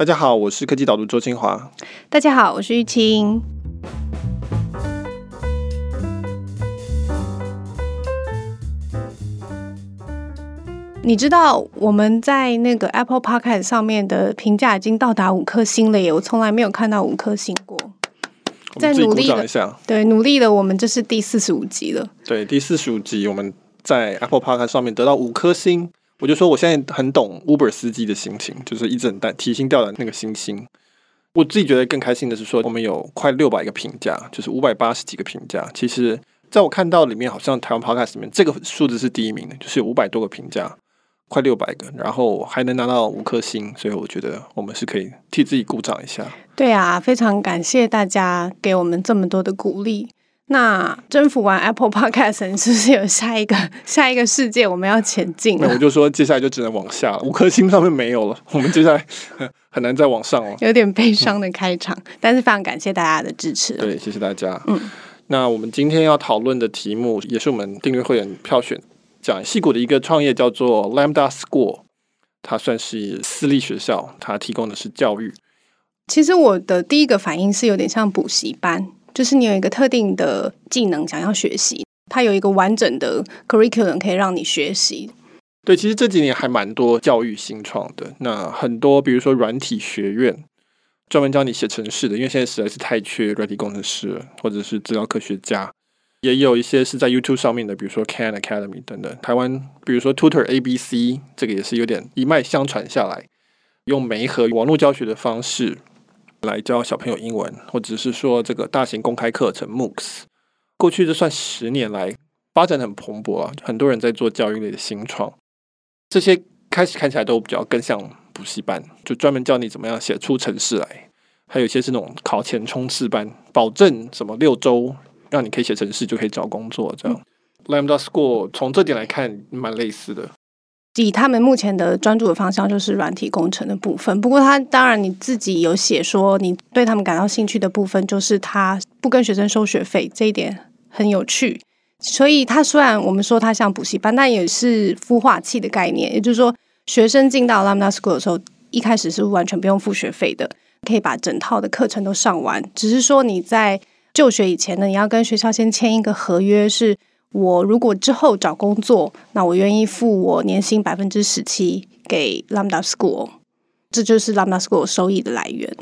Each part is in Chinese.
大家好，我是科技导读周清华。大家好，我是玉清。你知道我们在那个 Apple Podcast 上面的评价已经到达五颗星了耶！我从来没有看到五颗星过。再努力一下，对，努力了我们这是第四十五集了。对，第四十五集我们在 Apple Podcast 上面得到五颗星。我就说，我现在很懂 Uber 司机的心情，就是一直很担提心吊胆那个星星。我自己觉得更开心的是说，我们有快六百个评价，就是五百八十几个评价。其实，在我看到里面，好像台湾 Podcast 里面这个数字是第一名的，就是五百多个评价，快六百个，然后还能拿到五颗星，所以我觉得我们是可以替自己鼓掌一下。对啊，非常感谢大家给我们这么多的鼓励。那征服完 Apple Podcast，你是不是有下一个 下一个世界我们要前进？那我就说，接下来就只能往下了，五颗星上面没有了，我们接下来很难再往上了。有点悲伤的开场，嗯、但是非常感谢大家的支持。对，谢谢大家。嗯，那我们今天要讨论的题目，也是我们订阅会员票选，讲戏谷的一个创业叫做 Lambda School，它算是私立学校，它提供的是教育。其实我的第一个反应是有点像补习班。就是你有一个特定的技能想要学习，它有一个完整的 curriculum 可以让你学习。对，其实这几年还蛮多教育新创的，那很多比如说软体学院，专门教你写程式的，因为现在实在是太缺软体工程师了，或者是资料科学家，也有一些是在 YouTube 上面的，比如说 Khan Academy 等等。台湾比如说 Tutor ABC，这个也是有点一脉相传下来，用媒合网络教学的方式。来教小朋友英文，或者是说这个大型公开课程 MOOCs，过去这算十年来发展很蓬勃啊，很多人在做教育类的新创，这些开始看起来都比较更像补习班，就专门教你怎么样写出程式来，还有一些是那种考前冲刺班，保证什么六周让你可以写程式就可以找工作这样。Lambda School 从这点来看蛮类似的。以他们目前的专注的方向就是软体工程的部分，不过他当然你自己有写说，你对他们感到兴趣的部分就是他不跟学生收学费，这一点很有趣。所以他虽然我们说他像补习班，但也是孵化器的概念，也就是说学生进到 Lambda School 的时候，一开始是完全不用付学费的，可以把整套的课程都上完，只是说你在就学以前呢，你要跟学校先签一个合约是。我如果之后找工作，那我愿意付我年薪百分之十七给 Lambda School，这就是 Lambda School 收益的来源。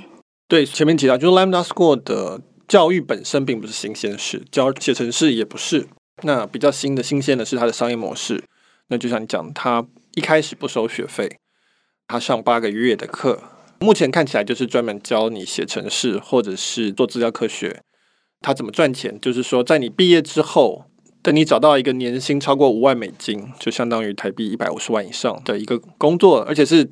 对，前面提到，就是 Lambda School 的教育本身并不是新鲜事，教写程式也不是。那比较新的、新鲜的是它的商业模式。那就像你讲，他一开始不收学费，他上八个月的课，目前看起来就是专门教你写程式或者是做资料科学。他怎么赚钱？就是说，在你毕业之后。等你找到一个年薪超过五万美金，就相当于台币一百五十万以上的一个工作，而且是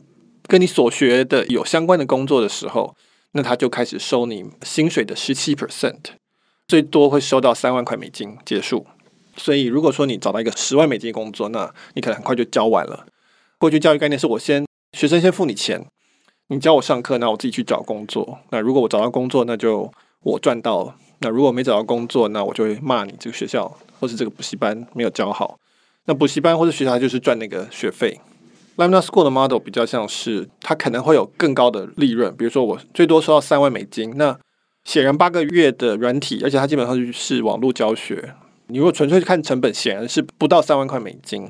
跟你所学的有相关的工作的时候，那他就开始收你薪水的十七 percent，最多会收到三万块美金结束。所以如果说你找到一个十万美金的工作，那你可能很快就交完了。过去教育概念是我先学生先付你钱，你教我上课，那我自己去找工作。那如果我找到工作，那就我赚到了。那如果没找到工作，那我就会骂你这个学校或是这个补习班没有教好。那补习班或者学校就是赚那个学费。Lambda School 的 model 比较像是，它可能会有更高的利润，比如说我最多收到三万美金。那显然八个月的软体，而且它基本上是网络教学。你如果纯粹看成本，显然是不到三万块美金。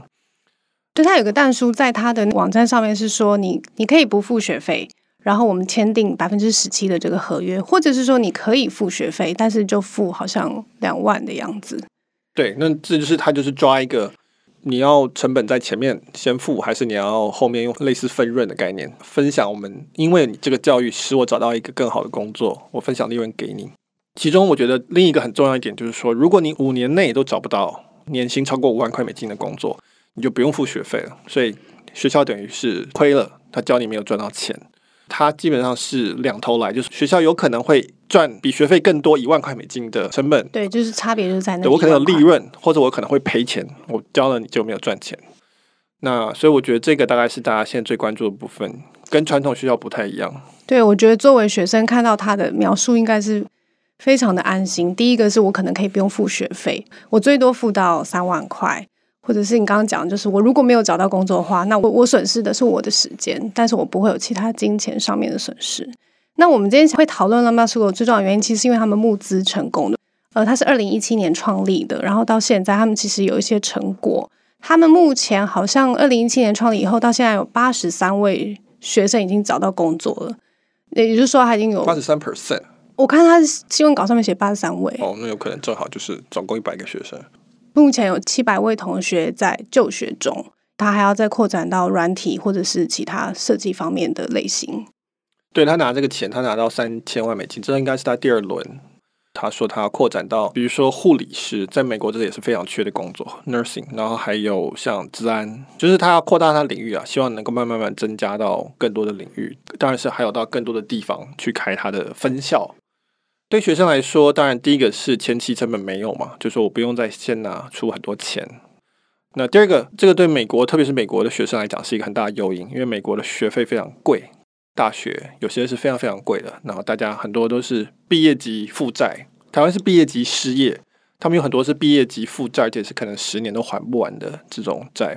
对，它有个但书在它的网站上面是说，你你可以不付学费。然后我们签订百分之十七的这个合约，或者是说你可以付学费，但是就付好像两万的样子。对，那这就是他就是抓一个你要成本在前面先付，还是你要后面用类似分润的概念分享？我们因为你这个教育使我找到一个更好的工作，我分享利润给你。其中我觉得另一个很重要一点就是说，如果你五年内都找不到年薪超过五万块美金的工作，你就不用付学费了。所以学校等于是亏了，他教你没有赚到钱。它基本上是两头来，就是学校有可能会赚比学费更多一万块美金的成本，对，就是差别就是在那里。我可能有利润，或者我可能会赔钱，我教了你就没有赚钱。那所以我觉得这个大概是大家现在最关注的部分，跟传统学校不太一样。对，我觉得作为学生看到他的描述，应该是非常的安心。第一个是我可能可以不用付学费，我最多付到三万块。或者是你刚刚讲，就是我如果没有找到工作的话，那我我损失的是我的时间，但是我不会有其他金钱上面的损失。那我们今天会讨论 Lambda School 最重要的原因，其实是因为他们募资成功的。呃，他是二零一七年创立的，然后到现在他们其实有一些成果。他们目前好像二零一七年创立以后，到现在有八十三位学生已经找到工作了，也就是说，他已经有八十三 percent。我看他新闻稿上面写八十三位。哦，那有可能正好就是总共一百个学生。目前有七百位同学在就学中，他还要再扩展到软体或者是其他设计方面的类型。对，他拿这个钱，他拿到三千万美金，这应该是他第二轮。他说他要扩展到，比如说护理师，在美国这也是非常缺的工作，nursing，然后还有像治安，就是他要扩大他的领域啊，希望能够慢慢慢增加到更多的领域，当然是还有到更多的地方去开他的分校。对学生来说，当然第一个是前期成本没有嘛，就说我不用再先拿出很多钱。那第二个，这个对美国，特别是美国的学生来讲，是一个很大的诱因，因为美国的学费非常贵。大学有些是非常非常贵的，然后大家很多都是毕业即负债。台湾是毕业即失业，他们有很多是毕业即负债，而且是可能十年都还不完的这种债。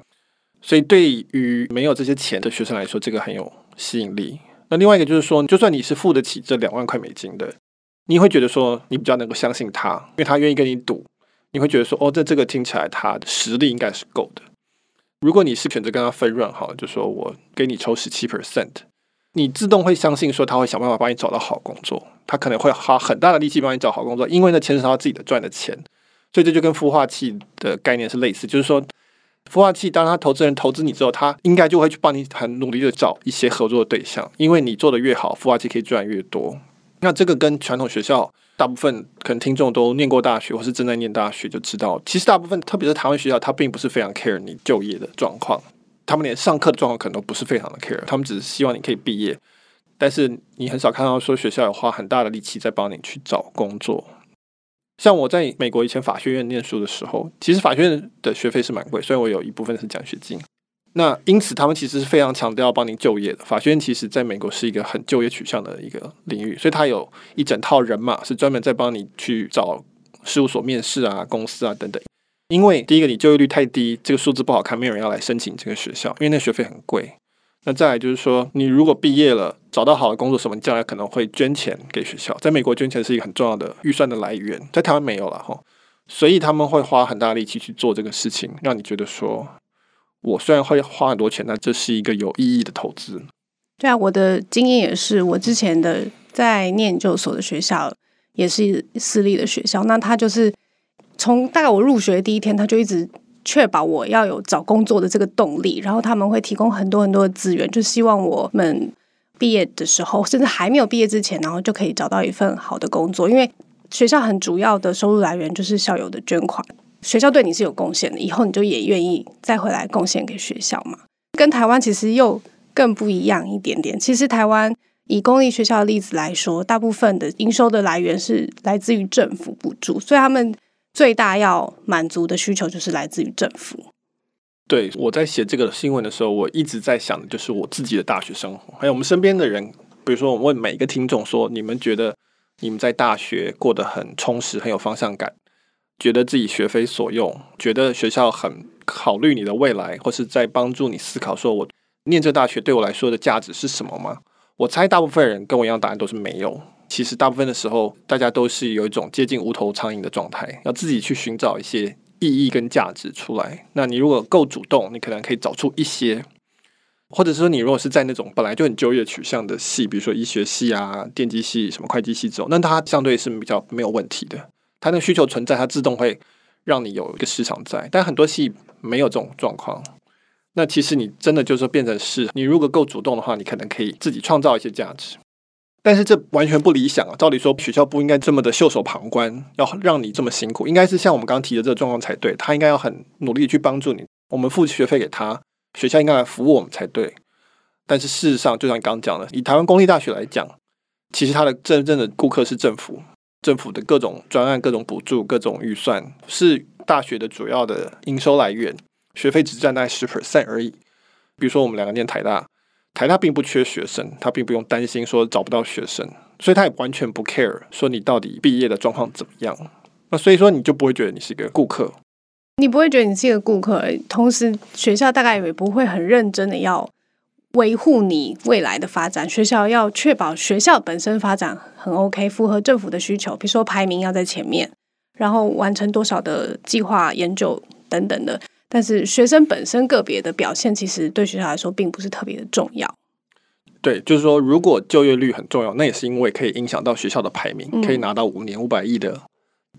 所以对于没有这些钱的学生来说，这个很有吸引力。那另外一个就是说，就算你是付得起这两万块美金的，你会觉得说你比较能够相信他，因为他愿意跟你赌。你会觉得说，哦，这这个听起来他的实力应该是够的。如果你是选择跟他分润，好，就说我给你抽十七 percent。你自动会相信说他会想办法帮你找到好工作，他可能会花很大的力气帮你找好工作，因为那钱是他自己的赚的钱，所以这就跟孵化器的概念是类似，就是说孵化器当他投资人投资你之后，他应该就会去帮你很努力的找一些合作的对象，因为你做的越好，孵化器可以赚越多。那这个跟传统学校大部分可能听众都念过大学或是正在念大学就知道，其实大部分特别是台湾学校，它并不是非常 care 你就业的状况。他们连上课的状况可能都不是非常的 care，他们只是希望你可以毕业，但是你很少看到说学校有花很大的力气在帮你去找工作。像我在美国以前法学院念书的时候，其实法学院的学费是蛮贵，所以我有一部分是奖学金。那因此他们其实是非常强调帮你就业的。法学院其实在美国是一个很就业取向的一个领域，所以他有一整套人马是专门在帮你去找事务所面试啊、公司啊等等。因为第一个，你就业率太低，这个数字不好看，没有人要来申请这个学校，因为那学费很贵。那再来就是说，你如果毕业了，找到好的工作什么，你将来可能会捐钱给学校。在美国，捐钱是一个很重要的预算的来源，在台湾没有了哈，所以他们会花很大力气去做这个事情，让你觉得说，我虽然会花很多钱，但这是一个有意义的投资。对啊，我的经验也是，我之前的在念研究所的学校也是私立的学校，那他就是。从大概我入学第一天，他就一直确保我要有找工作的这个动力，然后他们会提供很多很多的资源，就希望我们毕业的时候，甚至还没有毕业之前，然后就可以找到一份好的工作。因为学校很主要的收入来源就是校友的捐款，学校对你是有贡献的，以后你就也愿意再回来贡献给学校嘛。跟台湾其实又更不一样一点点。其实台湾以公立学校的例子来说，大部分的营收的来源是来自于政府补助，所以他们。最大要满足的需求就是来自于政府。对，我在写这个新闻的时候，我一直在想的就是我自己的大学生活，还有我们身边的人。比如说，我问每一个听众说：“你们觉得你们在大学过得很充实，很有方向感，觉得自己学非所用，觉得学校很考虑你的未来，或是在帮助你思考，说我念这大学对我来说的价值是什么吗？”我猜大部分人跟我一样，答案都是没有。其实大部分的时候，大家都是有一种接近无头苍蝇的状态，要自己去寻找一些意义跟价值出来。那你如果够主动，你可能可以找出一些；或者说，你如果是在那种本来就很就业取向的系，比如说医学系啊、电机系、什么会计系这种，那它相对是比较没有问题的。它那个需求存在，它自动会让你有一个市场在。但很多戏没有这种状况，那其实你真的就是变成是，你如果够主动的话，你可能可以自己创造一些价值。但是这完全不理想啊！照理说，学校不应该这么的袖手旁观，要让你这么辛苦，应该是像我们刚刚提的这个状况才对。他应该要很努力去帮助你，我们付学费给他，学校应该来服务我们才对。但是事实上，就像你刚刚讲的，以台湾公立大学来讲，其实他的真正的顾客是政府，政府的各种专案、各种补助、各种预算是大学的主要的营收来源，学费只占大概十 percent 而已。比如说我们两个念台大。台大并不缺学生，他并不用担心说找不到学生，所以他也完全不 care 说你到底毕业的状况怎么样。那所以说你就不会觉得你是一个顾客。你不会觉得你是一个顾客，同时学校大概也不会很认真的要维护你未来的发展。学校要确保学校本身发展很 OK，符合政府的需求，比如说排名要在前面，然后完成多少的计划研究等等的。但是学生本身个别的表现，其实对学校来说并不是特别的重要。对，就是说，如果就业率很重要，那也是因为可以影响到学校的排名，嗯、可以拿到五年五百亿的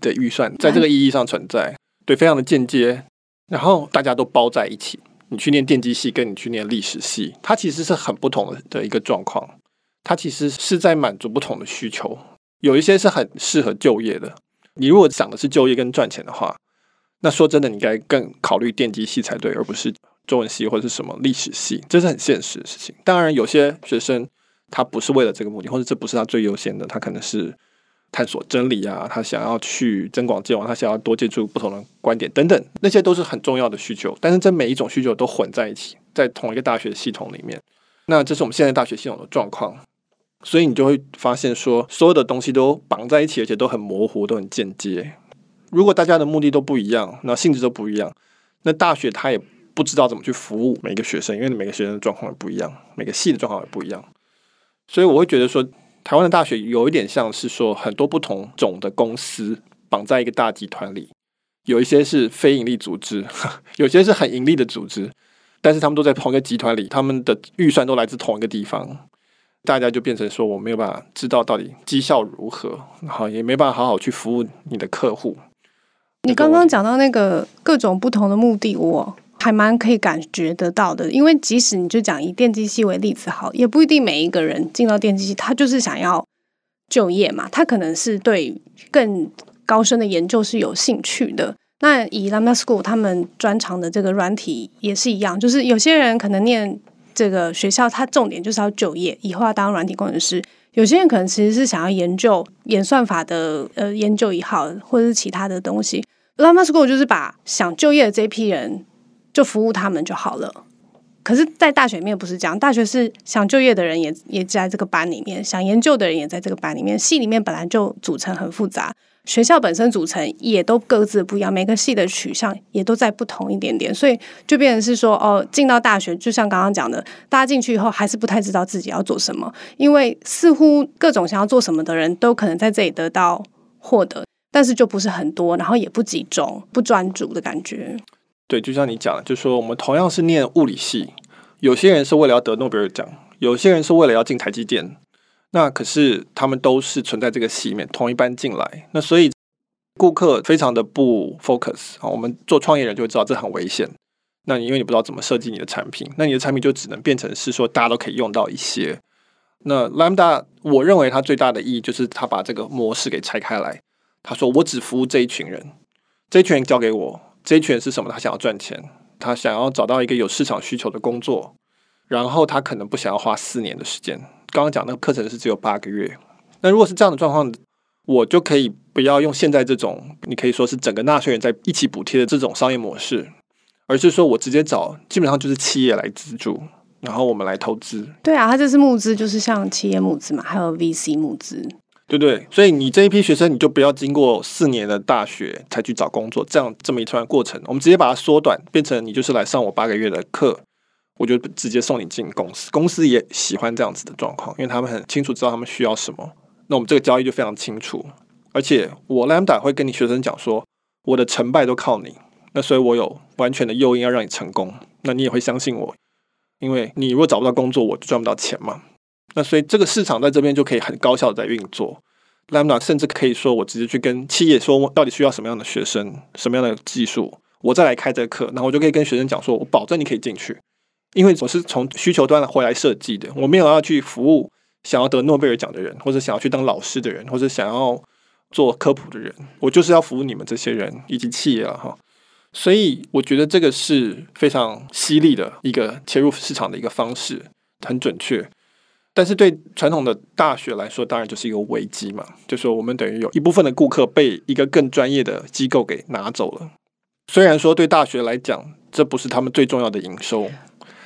的预算，在这个意义上存在，对，非常的间接。然后大家都包在一起，你去念电机系，跟你去念历史系，它其实是很不同的一个状况。它其实是在满足不同的需求，有一些是很适合就业的。你如果想的是就业跟赚钱的话，那说真的，你应该更考虑电机系才对，而不是。中文系或者是什么历史系，这是很现实的事情。当然，有些学生他不是为了这个目的，或者这不是他最优先的，他可能是探索真理啊，他想要去增广见闻，他想要多接触不同的观点等等，那些都是很重要的需求。但是，这每一种需求都混在一起，在同一个大学系统里面。那这是我们现在大学系统的状况，所以你就会发现说，所有的东西都绑在一起，而且都很模糊，都很间接。如果大家的目的都不一样，那性质都不一样，那大学它也。不知道怎么去服务每个学生，因为每个学生的状况也不一样，每个系的状况也不一样，所以我会觉得说，台湾的大学有一点像是说很多不同种的公司绑在一个大集团里，有一些是非营利组织，有些是很盈利的组织，但是他们都在同一个集团里，他们的预算都来自同一个地方，大家就变成说我没有办法知道到底绩效如何，然后也没办法好好去服务你的客户。你刚刚讲到那个各种不同的目的，我。还蛮可以感觉得到的，因为即使你就讲以电机系为例子好，也不一定每一个人进到电机系，他就是想要就业嘛，他可能是对更高深的研究是有兴趣的。那以 Lambda School 他们专长的这个软体也是一样，就是有些人可能念这个学校，他重点就是要就业，以后要当软体工程师；有些人可能其实是想要研究演算法的呃研究也好，或者是其他的东西。Lambda School 就是把想就业的这批人。就服务他们就好了。可是，在大学里面不是这样，大学是想就业的人也也在这个班里面，想研究的人也在这个班里面。系里面本来就组成很复杂，学校本身组成也都各自不一样，每个系的取向也都在不同一点点，所以就变成是说，哦，进到大学，就像刚刚讲的，大家进去以后还是不太知道自己要做什么，因为似乎各种想要做什么的人都可能在这里得到获得，但是就不是很多，然后也不集中、不专注的感觉。对，就像你讲的，就说我们同样是念物理系，有些人是为了要得诺贝尔奖，有些人是为了要进台积电。那可是他们都是存在这个系里面，同一班进来。那所以顾客非常的不 focus 啊。我们做创业人就会知道这很危险。那你因为你不知道怎么设计你的产品，那你的产品就只能变成是说大家都可以用到一些。那 Lambda，我认为它最大的意义就是他把这个模式给拆开来。他说我只服务这一群人，这一群人交给我。这一群是什么？他想要赚钱，他想要找到一个有市场需求的工作，然后他可能不想要花四年的时间。刚刚讲那个课程是只有八个月。那如果是这样的状况，我就可以不要用现在这种，你可以说是整个纳税人在一起补贴的这种商业模式，而是说我直接找，基本上就是企业来资助，然后我们来投资。对啊，他这是募资，就是像企业募资嘛，还有 VC 募资。对对，所以你这一批学生，你就不要经过四年的大学才去找工作，这样这么一串过程，我们直接把它缩短，变成你就是来上我八个月的课，我就直接送你进公司。公司也喜欢这样子的状况，因为他们很清楚知道他们需要什么，那我们这个交易就非常清楚。而且我 Lambda 会跟你学生讲说，我的成败都靠你，那所以我有完全的诱因要让你成功，那你也会相信我，因为你如果找不到工作，我就赚不到钱嘛。那所以这个市场在这边就可以很高效的在运作，Lambda 甚至可以说我直接去跟企业说，到底需要什么样的学生，什么样的技术，我再来开这个课，然后我就可以跟学生讲说，我保证你可以进去，因为我是从需求端回来设计的，我没有要去服务想要得诺贝尔奖的人，或者想要去当老师的人，或者想要做科普的人，我就是要服务你们这些人以及企业了哈。所以我觉得这个是非常犀利的一个切入市场的一个方式，很准确。但是对传统的大学来说，当然就是一个危机嘛。就说我们等于有一部分的顾客被一个更专业的机构给拿走了。虽然说对大学来讲，这不是他们最重要的营收。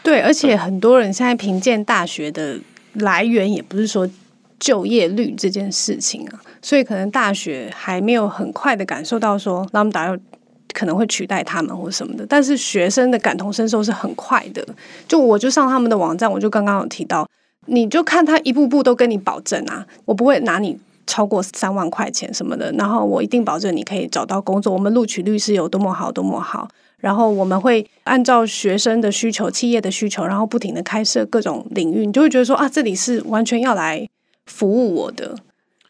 对，而且很多人现在评鉴大学的来源，也不是说就业率这件事情啊。所以可能大学还没有很快的感受到说，Lambda 要可能会取代他们或什么的。但是学生的感同身受是很快的。就我就上他们的网站，我就刚刚有提到，你就看他一步步都跟你保证啊，我不会拿你超过三万块钱什么的，然后我一定保证你可以找到工作。我们录取率是有多么好，多么好。然后我们会按照学生的需求、企业的需求，然后不停的开设各种领域，你就会觉得说啊，这里是完全要来服务我的。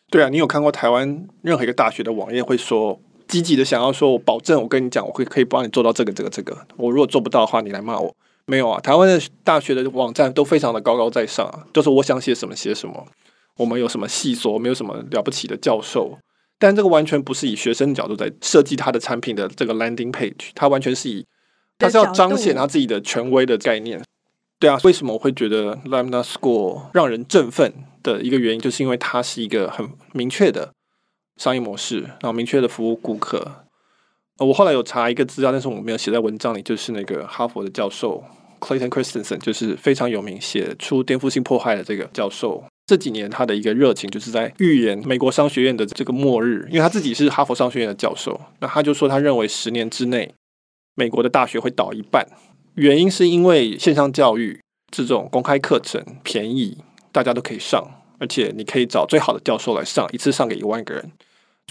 对啊，你有看过台湾任何一个大学的网页会说积极的想要说，我保证我跟你讲，我会可以帮你做到这个、这个、这个。我如果做不到的话，你来骂我。没有啊，台湾的大学的网站都非常的高高在上啊，都是我想写什么写什么。我们有什么系所，没有什么了不起的教授。但这个完全不是以学生的角度在设计他的产品的这个 landing page，他完全是以他是要彰显他自己的权威的概念。对啊，为什么我会觉得 Lambda School 让人振奋的一个原因，就是因为它是一个很明确的商业模式，然后明确的服务顾客。我后来有查一个资料，但是我没有写在文章里，就是那个哈佛的教授 Clayton Christensen，就是非常有名，写出颠覆性破坏的这个教授。这几年他的一个热情就是在预言美国商学院的这个末日，因为他自己是哈佛商学院的教授，那他就说他认为十年之内美国的大学会倒一半，原因是因为线上教育这种公开课程便宜，大家都可以上，而且你可以找最好的教授来上，一次上给一万个人，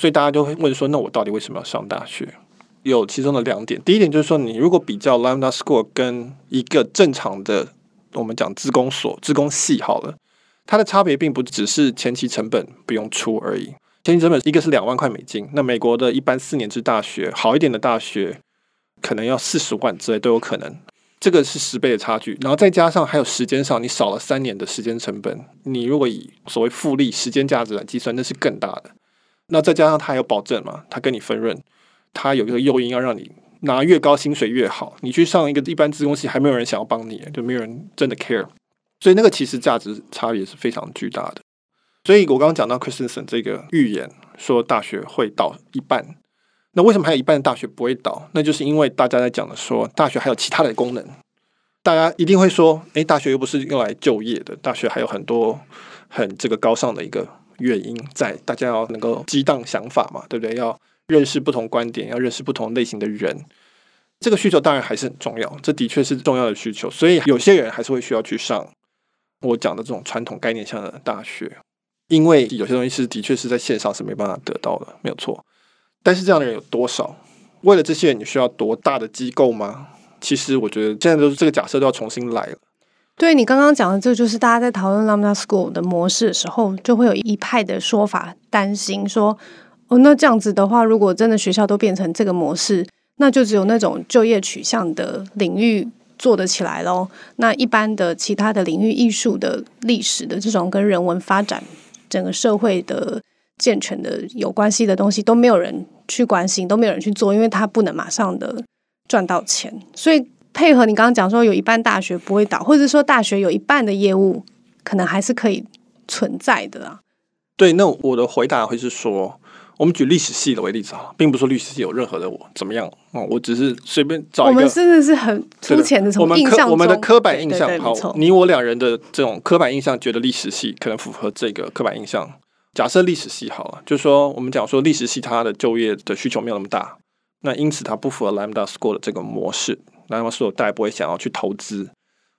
所以大家就会问说，那我到底为什么要上大学？有其中的两点，第一点就是说，你如果比较 Lambda School 跟一个正常的我们讲自工所、自工系好了。它的差别并不只是前期成本不用出而已，前期成本一个是两万块美金，那美国的一般四年制大学，好一点的大学可能要四十万之类都有可能，这个是十倍的差距，然后再加上还有时间上，你少了三年的时间成本，你如果以所谓复利时间价值来计算，那是更大的。那再加上它还有保证嘛，它跟你分润，它有一个诱因要让你拿越高薪水越好，你去上一个一般资工系，还没有人想要帮你，就没有人真的 care。所以那个其实价值差别是非常巨大的。所以我刚刚讲到 Christensen 这个预言说大学会倒一半，那为什么还有一半的大学不会倒？那就是因为大家在讲的说大学还有其他的功能。大家一定会说，诶，大学又不是用来就业的，大学还有很多很这个高尚的一个原因在，大家要能够激荡想法嘛，对不对？要认识不同观点，要认识不同类型的人。这个需求当然还是很重要，这的确是重要的需求。所以有些人还是会需要去上。我讲的这种传统概念下的大学，因为有些东西是的确是在线上是没办法得到的，没有错。但是这样的人有多少？为了这些人，你需要多大的机构吗？其实我觉得现在都是这个假设都要重新来了。对，你刚刚讲的，这就是大家在讨论 Lambda School 的模式的时候，就会有一派的说法，担心说：哦，那这样子的话，如果真的学校都变成这个模式，那就只有那种就业取向的领域。做得起来喽？那一般的其他的领域，艺术的、历史的这种跟人文发展、整个社会的健全的有关系的东西，都没有人去关心，都没有人去做，因为他不能马上的赚到钱。所以配合你刚刚讲说，有一半大学不会倒，或者说大学有一半的业务可能还是可以存在的啊。对，那我的回答会是说。我们举历史系的为例子啊，并不是说历史系有任何的我怎么样哦，我只是随便找一个。我们真的是很粗浅的，从印象我们，我们的刻板印象，好，你我两人的这种刻板印象，觉得历史系可能符合这个刻板印象。假设历史系好了，就是说我们讲说历史系它的就业的需求没有那么大，那因此它不符合 Lambda School 的这个模式，Lambda School 大家不会想要去投资，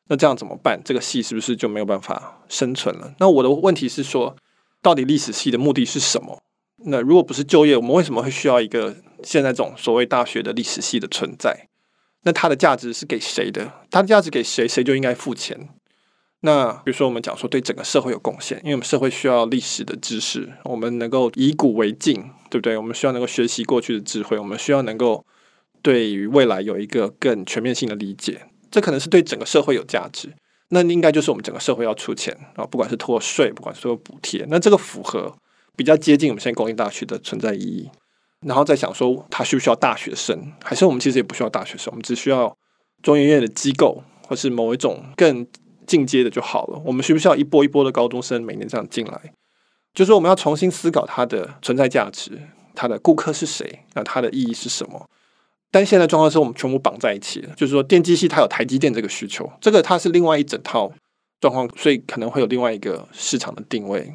那这样怎么办？这个系是不是就没有办法生存了？那我的问题是说，到底历史系的目的是什么？那如果不是就业，我们为什么会需要一个现在这种所谓大学的历史系的存在？那它的价值是给谁的？它的价值给谁，谁就应该付钱。那比如说，我们讲说对整个社会有贡献，因为我们社会需要历史的知识，我们能够以古为镜，对不对？我们需要能够学习过去的智慧，我们需要能够对于未来有一个更全面性的理解。这可能是对整个社会有价值。那应该就是我们整个社会要出钱啊，不管是托税，不管是托补贴，那这个符合。比较接近我们现在公立大学的存在意义，然后再想说，他需不需要大学生？还是我们其实也不需要大学生，我们只需要中研院的机构，或是某一种更进阶的就好了。我们需不需要一波一波的高中生每年这样进来？就是我们要重新思考它的存在价值，它的顾客是谁？那它的意义是什么？但现在状况是我们全部绑在一起了，就是说电机系它有台积电这个需求，这个它是另外一整套状况，所以可能会有另外一个市场的定位。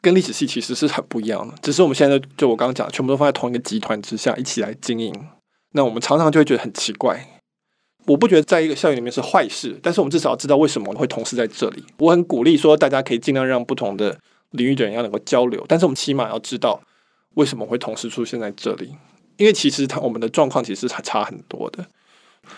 跟历史系其实是很不一样的，只是我们现在就我刚刚讲，全部都放在同一个集团之下一起来经营。那我们常常就会觉得很奇怪。我不觉得在一个校园里面是坏事，但是我们至少要知道为什么会同时在这里。我很鼓励说，大家可以尽量让不同的领域的人要能够交流，但是我们起码要知道为什么会同时出现在这里，因为其实他我们的状况其实是差很多的。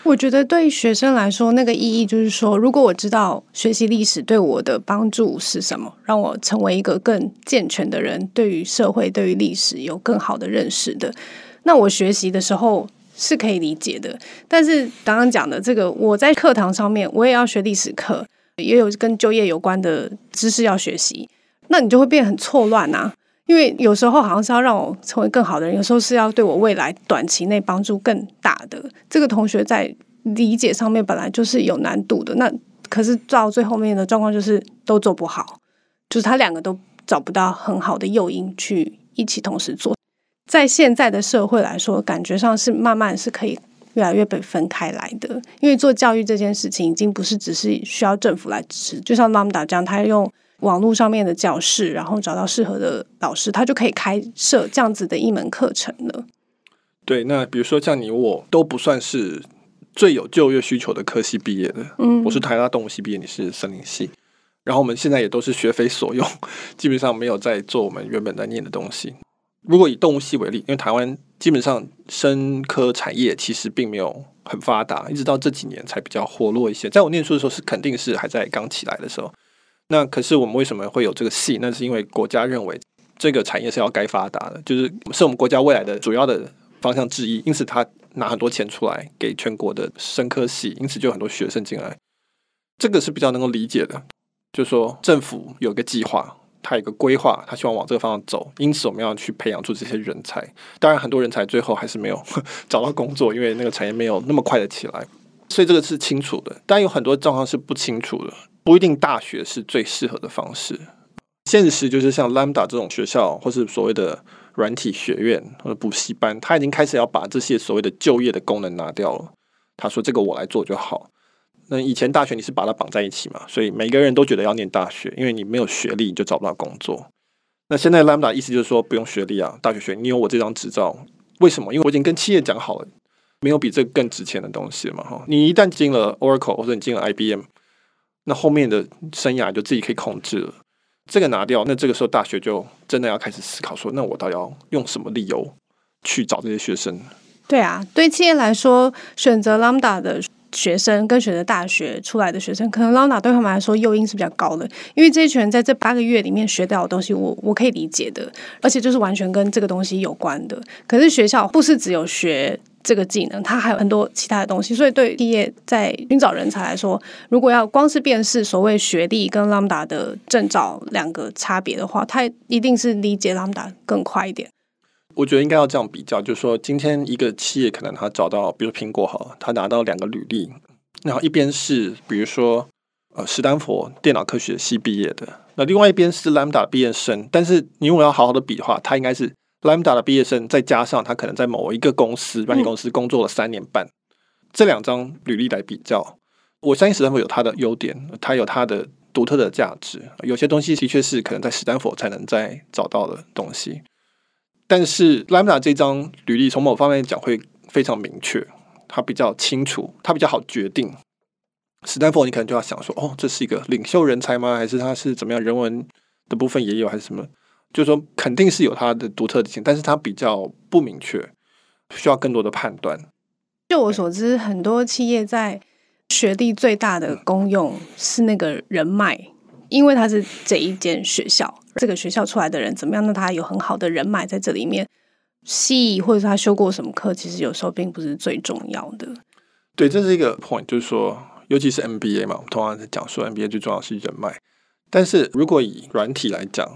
我觉得对学生来说，那个意义就是说，如果我知道学习历史对我的帮助是什么，让我成为一个更健全的人，对于社会、对于历史有更好的认识的，那我学习的时候。是可以理解的，但是刚刚讲的这个，我在课堂上面我也要学历史课，也有跟就业有关的知识要学习，那你就会变很错乱啊。因为有时候好像是要让我成为更好的人，有时候是要对我未来短期内帮助更大的。这个同学在理解上面本来就是有难度的，那可是到最后面的状况就是都做不好，就是他两个都找不到很好的诱因去一起同时做。在现在的社会来说，感觉上是慢慢是可以越来越被分开来的。因为做教育这件事情，已经不是只是需要政府来支持，就像 Lambda 这样，他用网络上面的教室，然后找到适合的老师，他就可以开设这样子的一门课程了。对，那比如说像你我都不算是最有就业需求的科系毕业的，嗯，我是台大动物系毕业，你是森林系，然后我们现在也都是学非所用，基本上没有在做我们原本在念的东西。如果以动物系为例，因为台湾基本上生科产业其实并没有很发达，一直到这几年才比较活络一些。在我念书的时候，是肯定是还在刚起来的时候。那可是我们为什么会有这个系？那是因为国家认为这个产业是要该发达的，就是是我们国家未来的主要的方向之一。因此，他拿很多钱出来给全国的生科系，因此就很多学生进来。这个是比较能够理解的，就是说政府有个计划。他有个规划，他希望往这个方向走，因此我们要去培养出这些人才。当然，很多人才最后还是没有找到工作，因为那个产业没有那么快的起来。所以这个是清楚的，但有很多状况是不清楚的，不一定大学是最适合的方式。现实就是像 Lambda 这种学校，或是所谓的软体学院或者补习班，他已经开始要把这些所谓的就业的功能拿掉了。他说：“这个我来做就好。”那以前大学你是把它绑在一起嘛，所以每个人都觉得要念大学，因为你没有学历你就找不到工作。那现在 Lambda 意思就是说不用学历啊，大学学你有我这张执照，为什么？因为我已经跟企业讲好了，没有比这个更值钱的东西了嘛哈。你一旦进了 Oracle 或者你进了 IBM，那后面的生涯就自己可以控制了。这个拿掉，那这个时候大学就真的要开始思考说，那我到底要用什么理由去找这些学生？对啊，对企业来说，选择 Lambda 的。学生跟选择大学出来的学生，可能 Lambda 对他们来说诱因是比较高的，因为这一群人在这八个月里面学到的东西我，我我可以理解的，而且就是完全跟这个东西有关的。可是学校不是只有学这个技能，它还有很多其他的东西，所以对毕业在寻找人才来说，如果要光是辨识所谓学历跟 Lambda 的证照两个差别的话，它一定是理解 Lambda 更快一点。我觉得应该要这样比较，就是说，今天一个企业可能他找到，比如苹果好，他拿到两个履历，然后一边是比如说呃史丹佛电脑科学系毕业的，那另外一边是 Lambda 毕业生，但是你如果要好好的比的话，他应该是 Lambda 的毕业生，再加上他可能在某一个公司软体公司工作了三年半，嗯、这两张履历来比较，我相信史丹佛有它的优点，它有它的独特的价值，有些东西的确是可能在史丹佛才能再找到的东西。但是 Lambda 这张履历从某方面讲会非常明确，它比较清楚，它比较好决定。史丹佛你可能就要想说，哦，这是一个领袖人才吗？还是他是怎么样？人文的部分也有，还是什么？就是说肯定是有它的独特性，但是它比较不明确，需要更多的判断。就我所知，很多企业在学历最大的功用是那个人脉，因为它是这一间学校。这个学校出来的人怎么样？那他有很好的人脉在这里面，系或者是他修过什么课，其实有时候并不是最重要的。对，这是一个 point，就是说，尤其是 MBA 嘛，我们通常在讲说 MBA 最重要是人脉。但是如果以软体来讲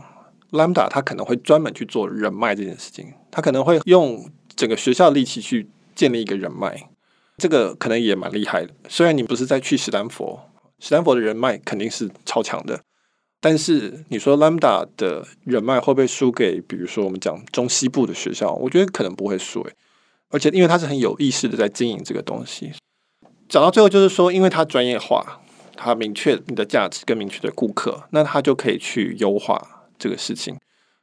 ，Lambda 他可能会专门去做人脉这件事情，他可能会用整个学校的力气去建立一个人脉，这个可能也蛮厉害的。虽然你不是在去史丹佛，史丹佛的人脉肯定是超强的。但是你说 Lambda 的人脉会不会输给，比如说我们讲中西部的学校？我觉得可能不会输诶，而且因为他是很有意识的在经营这个东西。讲到最后就是说，因为他专业化，他明确你的价值跟明确的顾客，那他就可以去优化这个事情。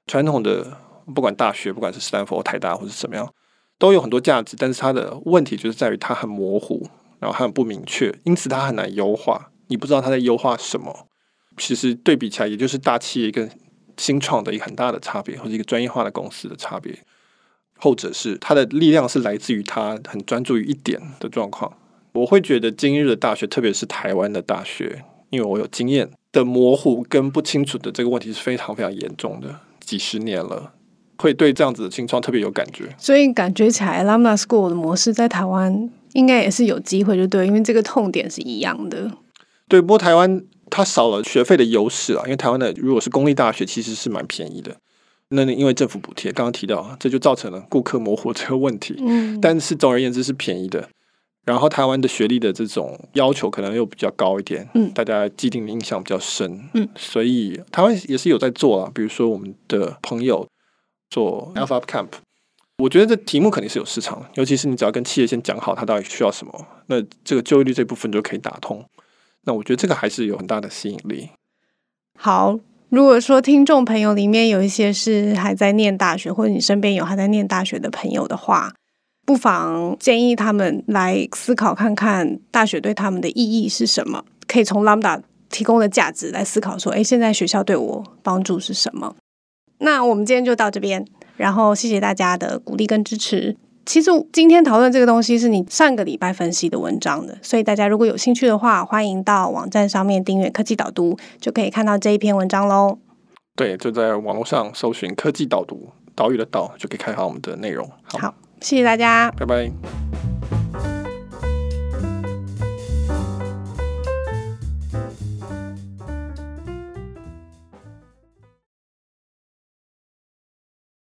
传统的不管大学，不管是斯坦福、台大或者怎么样，都有很多价值，但是它的问题就是在于它很模糊，然后它很不明确，因此它很难优化。你不知道它在优化什么。其实对比起来，也就是大企业跟新创的一个很大的差别，或者一个专业化的公司的差别。后者是它的力量是来自于它很专注于一点的状况。我会觉得今日的大学，特别是台湾的大学，因为我有经验的模糊跟不清楚的这个问题是非常非常严重的，几十年了，会对这样子的新创特别有感觉。所以感觉起来，Lambda School 的模式在台湾应该也是有机会，就对，因为这个痛点是一样的。对，不过台湾它少了学费的优势啊，因为台湾的如果是公立大学，其实是蛮便宜的。那因为政府补贴，刚刚提到，这就造成了顾客模糊这个问题。嗯，但是总而言之是便宜的。然后台湾的学历的这种要求可能又比较高一点，嗯，大家既定的印象比较深，嗯，所以台湾也是有在做啊，比如说我们的朋友做 Alpha Camp，我觉得这题目肯定是有市场的，尤其是你只要跟企业先讲好，他到底需要什么，那这个就业率这部分就可以打通。那我觉得这个还是有很大的吸引力。好。如果说听众朋友里面有一些是还在念大学，或者你身边有还在念大学的朋友的话，不妨建议他们来思考看看大学对他们的意义是什么，可以从 Lambda 提供的价值来思考说，哎，现在学校对我帮助是什么？那我们今天就到这边，然后谢谢大家的鼓励跟支持。其实今天讨论这个东西是你上个礼拜分析的文章的，所以大家如果有兴趣的话，欢迎到网站上面订阅科技导读，就可以看到这一篇文章喽。对，就在网络上搜寻科技导读，岛屿的岛就可以看好我们的内容。好，好，谢谢大家。拜拜。